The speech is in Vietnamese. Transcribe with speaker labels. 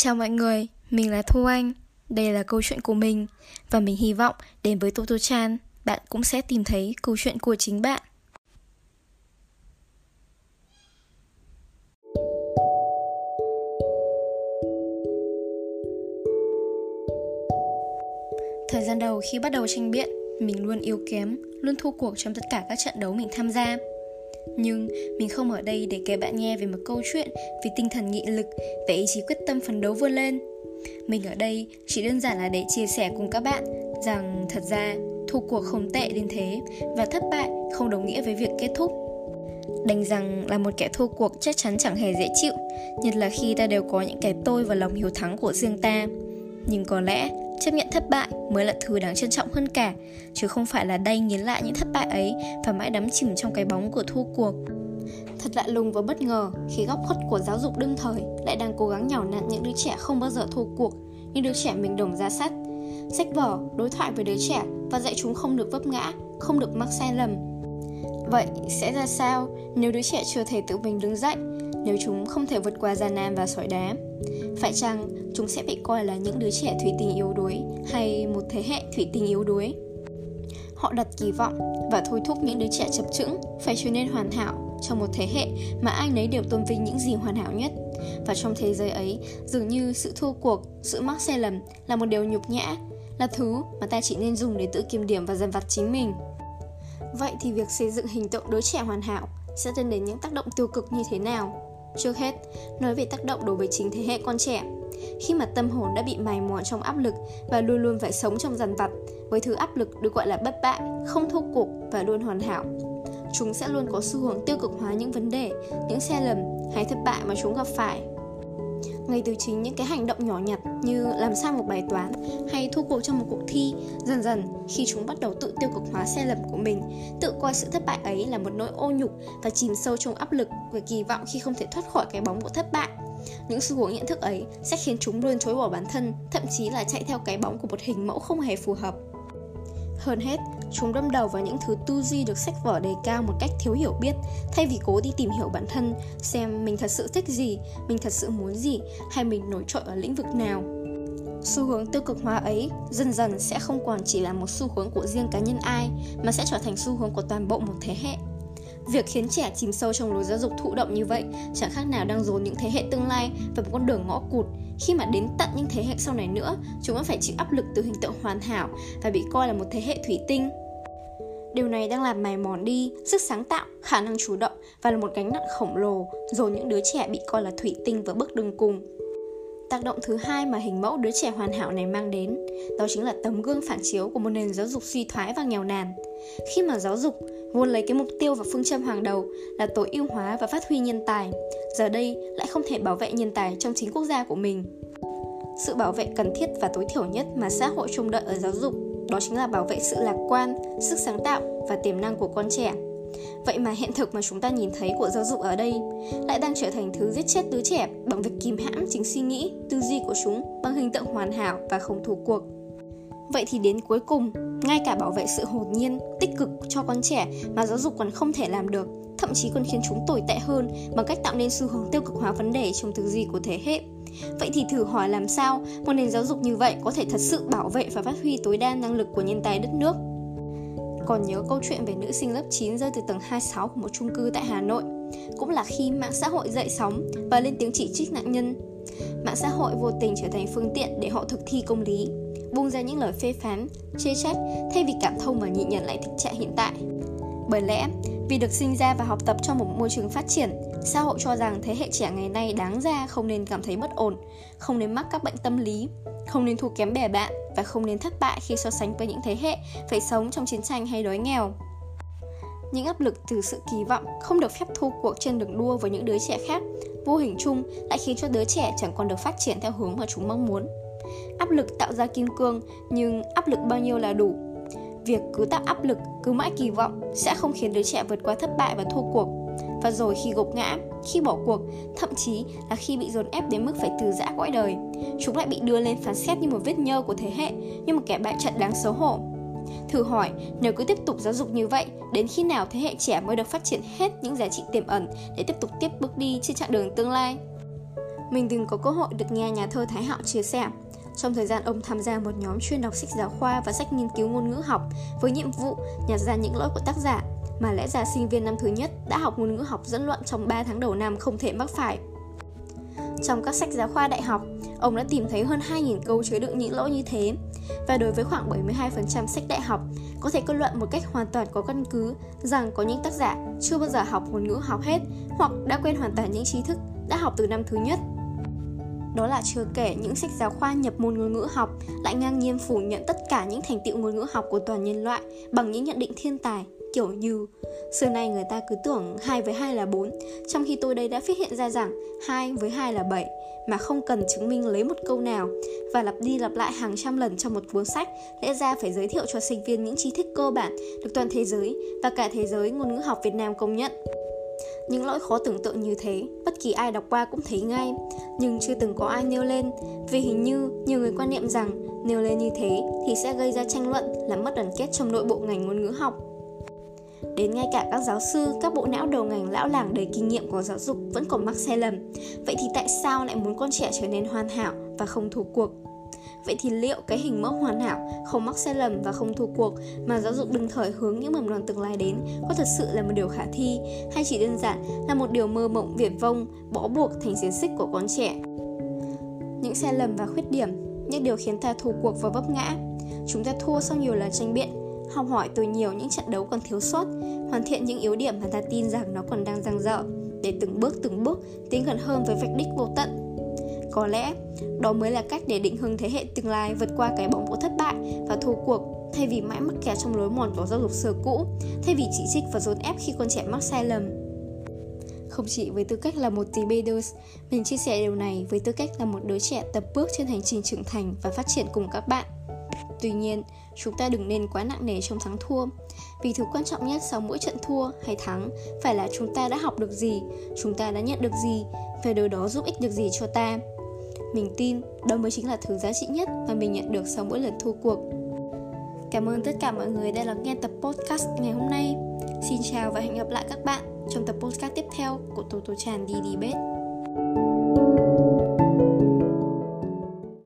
Speaker 1: Chào mọi người, mình là Thu Anh. Đây là câu chuyện của mình và mình hy vọng đến với Toto Chan, bạn cũng sẽ tìm thấy câu chuyện của chính bạn. Thời gian đầu khi bắt đầu tranh biện, mình luôn yếu kém, luôn thua cuộc trong tất cả các trận đấu mình tham gia. Nhưng mình không ở đây để kể bạn nghe về một câu chuyện về tinh thần nghị lực, về ý chí quyết tâm phấn đấu vươn lên. Mình ở đây chỉ đơn giản là để chia sẻ cùng các bạn rằng thật ra thua cuộc không tệ đến thế và thất bại không đồng nghĩa với việc kết thúc. Đành rằng là một kẻ thua cuộc chắc chắn chẳng hề dễ chịu, nhất là khi ta đều có những cái tôi và lòng hiếu thắng của riêng ta. Nhưng có lẽ chấp nhận thất bại mới là thứ đáng trân trọng hơn cả, chứ không phải là đây nghiến lại những thất bại ấy và mãi đắm chìm trong cái bóng của thua cuộc. Thật lạ lùng và bất ngờ khi góc khuất của giáo dục đương thời lại đang cố gắng nhào nặn những đứa trẻ không bao giờ thua cuộc như đứa trẻ mình đồng ra sắt. Sách vở, đối thoại với đứa trẻ và dạy chúng không được vấp ngã, không được mắc sai lầm. Vậy sẽ ra sao nếu đứa trẻ chưa thể tự mình đứng dậy, nếu chúng không thể vượt qua gian nan và sỏi đá? Phải chăng chúng sẽ bị coi là những đứa trẻ thủy tinh yếu đuối hay một thế hệ thủy tinh yếu đuối? Họ đặt kỳ vọng và thôi thúc những đứa trẻ chập chững phải trở nên hoàn hảo trong một thế hệ mà ai nấy đều tôn vinh những gì hoàn hảo nhất. Và trong thế giới ấy, dường như sự thua cuộc, sự mắc sai lầm là một điều nhục nhã, là thứ mà ta chỉ nên dùng để tự kiềm điểm và dần vặt chính mình. Vậy thì việc xây dựng hình tượng đứa trẻ hoàn hảo sẽ dẫn đến những tác động tiêu cực như thế nào? Trước hết, nói về tác động đối với chính thế hệ con trẻ. Khi mà tâm hồn đã bị mài mòn trong áp lực và luôn luôn phải sống trong dằn vặt với thứ áp lực được gọi là bất bại, không thua cuộc và luôn hoàn hảo. Chúng sẽ luôn có xu hướng tiêu cực hóa những vấn đề, những sai lầm hay thất bại mà chúng gặp phải ngay từ chính những cái hành động nhỏ nhặt như làm sai một bài toán hay thua cuộc trong một cuộc thi, dần dần khi chúng bắt đầu tự tiêu cực hóa sai lầm của mình, tự coi sự thất bại ấy là một nỗi ô nhục và chìm sâu trong áp lực và kỳ vọng khi không thể thoát khỏi cái bóng của thất bại. Những xu hướng nhận thức ấy sẽ khiến chúng luôn chối bỏ bản thân, thậm chí là chạy theo cái bóng của một hình mẫu không hề phù hợp hơn hết, chúng đâm đầu vào những thứ tư duy được sách vở đề cao một cách thiếu hiểu biết, thay vì cố đi tìm hiểu bản thân, xem mình thật sự thích gì, mình thật sự muốn gì, hay mình nổi trội ở lĩnh vực nào. Xu hướng tiêu cực hóa ấy dần dần sẽ không còn chỉ là một xu hướng của riêng cá nhân ai, mà sẽ trở thành xu hướng của toàn bộ một thế hệ. Việc khiến trẻ chìm sâu trong lối giáo dục thụ động như vậy chẳng khác nào đang dồn những thế hệ tương lai vào một con đường ngõ cụt khi mà đến tận những thế hệ sau này nữa chúng vẫn phải chịu áp lực từ hình tượng hoàn hảo và bị coi là một thế hệ thủy tinh Điều này đang làm mài mòn đi sức sáng tạo, khả năng chủ động và là một gánh nặng khổng lồ dồn những đứa trẻ bị coi là thủy tinh vào bước đường cùng. Tác động thứ hai mà hình mẫu đứa trẻ hoàn hảo này mang đến đó chính là tấm gương phản chiếu của một nền giáo dục suy thoái và nghèo nàn. Khi mà giáo dục vốn lấy cái mục tiêu và phương châm hàng đầu là tối ưu hóa và phát huy nhân tài, giờ đây lại không thể bảo vệ nhân tài trong chính quốc gia của mình. Sự bảo vệ cần thiết và tối thiểu nhất mà xã hội trông đợi ở giáo dục đó chính là bảo vệ sự lạc quan, sức sáng tạo và tiềm năng của con trẻ. Vậy mà hiện thực mà chúng ta nhìn thấy của giáo dục ở đây lại đang trở thành thứ giết chết đứa trẻ bằng việc kìm hãm chính suy nghĩ, tư duy của chúng bằng hình tượng hoàn hảo và không thủ cuộc. Vậy thì đến cuối cùng, ngay cả bảo vệ sự hồn nhiên, tích cực cho con trẻ mà giáo dục còn không thể làm được, thậm chí còn khiến chúng tồi tệ hơn bằng cách tạo nên xu hướng tiêu cực hóa vấn đề trong tư duy của thế hệ. Vậy thì thử hỏi làm sao một nền giáo dục như vậy có thể thật sự bảo vệ và phát huy tối đa năng lực của nhân tài đất nước? Còn nhớ câu chuyện về nữ sinh lớp 9 rơi từ tầng 26 của một chung cư tại Hà Nội. Cũng là khi mạng xã hội dậy sóng và lên tiếng chỉ trích nạn nhân. Mạng xã hội vô tình trở thành phương tiện để họ thực thi công lý buông ra những lời phê phán, chê trách thay vì cảm thông và nhìn nhận lại thực trạng hiện tại. Bởi lẽ, vì được sinh ra và học tập trong một môi trường phát triển, xã hội cho rằng thế hệ trẻ ngày nay đáng ra không nên cảm thấy bất ổn, không nên mắc các bệnh tâm lý, không nên thua kém bè bạn và không nên thất bại khi so sánh với những thế hệ phải sống trong chiến tranh hay đói nghèo. Những áp lực từ sự kỳ vọng không được phép thua cuộc trên đường đua với những đứa trẻ khác, vô hình chung lại khiến cho đứa trẻ chẳng còn được phát triển theo hướng mà chúng mong muốn. Áp lực tạo ra kim cương, nhưng áp lực bao nhiêu là đủ việc cứ tạo áp lực cứ mãi kỳ vọng sẽ không khiến đứa trẻ vượt qua thất bại và thua cuộc và rồi khi gục ngã khi bỏ cuộc thậm chí là khi bị dồn ép đến mức phải từ giã cõi đời chúng lại bị đưa lên phán xét như một vết nhơ của thế hệ như một kẻ bại trận đáng xấu hổ Thử hỏi, nếu cứ tiếp tục giáo dục như vậy, đến khi nào thế hệ trẻ mới được phát triển hết những giá trị tiềm ẩn để tiếp tục tiếp bước đi trên chặng đường tương lai? Mình từng có cơ hội được nghe nhà thơ Thái Hạo chia sẻ trong thời gian ông tham gia một nhóm chuyên đọc sách giáo khoa và sách nghiên cứu ngôn ngữ học với nhiệm vụ nhặt ra những lỗi của tác giả mà lẽ ra sinh viên năm thứ nhất đã học ngôn ngữ học dẫn luận trong 3 tháng đầu năm không thể mắc phải. Trong các sách giáo khoa đại học, ông đã tìm thấy hơn 2.000 câu chứa đựng những lỗi như thế. Và đối với khoảng 72% sách đại học, có thể kết luận một cách hoàn toàn có căn cứ rằng có những tác giả chưa bao giờ học ngôn ngữ học hết hoặc đã quên hoàn toàn những tri thức đã học từ năm thứ nhất đó là chưa kể những sách giáo khoa nhập môn ngôn ngữ học lại ngang nhiên phủ nhận tất cả những thành tựu ngôn ngữ học của toàn nhân loại bằng những nhận định thiên tài kiểu như xưa nay người ta cứ tưởng 2 với 2 là 4 trong khi tôi đây đã phát hiện ra rằng 2 với 2 là 7 mà không cần chứng minh lấy một câu nào. Và lặp đi lặp lại hàng trăm lần trong một cuốn sách lẽ ra phải giới thiệu cho sinh viên những tri thức cơ bản được toàn thế giới và cả thế giới ngôn ngữ học Việt Nam công nhận. Những lỗi khó tưởng tượng như thế, bất kỳ ai đọc qua cũng thấy ngay, nhưng chưa từng có ai nêu lên, vì hình như nhiều người quan niệm rằng nêu lên như thế thì sẽ gây ra tranh luận, làm mất đoàn kết trong nội bộ ngành ngôn ngữ học. Đến ngay cả các giáo sư, các bộ não đầu ngành lão làng đầy kinh nghiệm của giáo dục vẫn còn mắc sai lầm. Vậy thì tại sao lại muốn con trẻ trở nên hoàn hảo và không thua cuộc? Vậy thì liệu cái hình mẫu hoàn hảo, không mắc sai lầm và không thua cuộc mà giáo dục đương thời hướng những mầm non tương lai đến có thật sự là một điều khả thi hay chỉ đơn giản là một điều mơ mộng viển vông, bó buộc thành xiềng xích của con trẻ? Những sai lầm và khuyết điểm, những điều khiến ta thua cuộc và vấp ngã. Chúng ta thua sau nhiều lần tranh biện, học hỏi từ nhiều những trận đấu còn thiếu sót, hoàn thiện những yếu điểm mà ta tin rằng nó còn đang dang dở, để từng bước từng bước tiến gần hơn với vạch đích vô tận có lẽ đó mới là cách để định hướng thế hệ tương lai vượt qua cái bóng của thất bại và thua cuộc thay vì mãi mắc kẹt trong lối mòn của giáo dục xưa cũ, thay vì chỉ trích và dồn ép khi con trẻ mắc sai lầm. Không chỉ với tư cách là một tí Bedus, mình chia sẻ điều này với tư cách là một đứa trẻ tập bước trên hành trình trưởng thành và phát triển cùng các bạn. Tuy nhiên, chúng ta đừng nên quá nặng nề trong thắng thua Vì thứ quan trọng nhất sau mỗi trận thua hay thắng Phải là chúng ta đã học được gì, chúng ta đã nhận được gì Và điều đó giúp ích được gì cho ta mình tin đó mới chính là thứ giá trị nhất mà mình nhận được sau mỗi lần thua cuộc. Cảm ơn tất cả mọi người đã lắng nghe tập podcast ngày hôm nay. Xin chào và hẹn gặp lại các bạn trong tập podcast tiếp theo của Tô Tô Tràn đi đi bết.